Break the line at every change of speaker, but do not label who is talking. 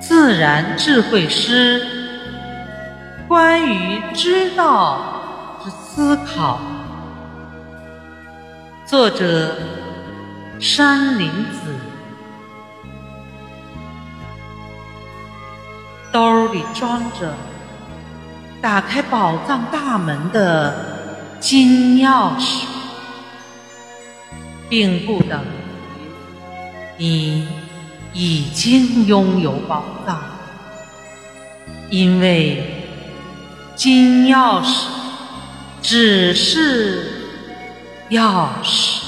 自然智慧诗，关于知道之思考。作者：山林子。兜里装着打开宝藏大门的金钥匙，并不等于你。已经拥有宝藏，因为金钥匙只是钥匙。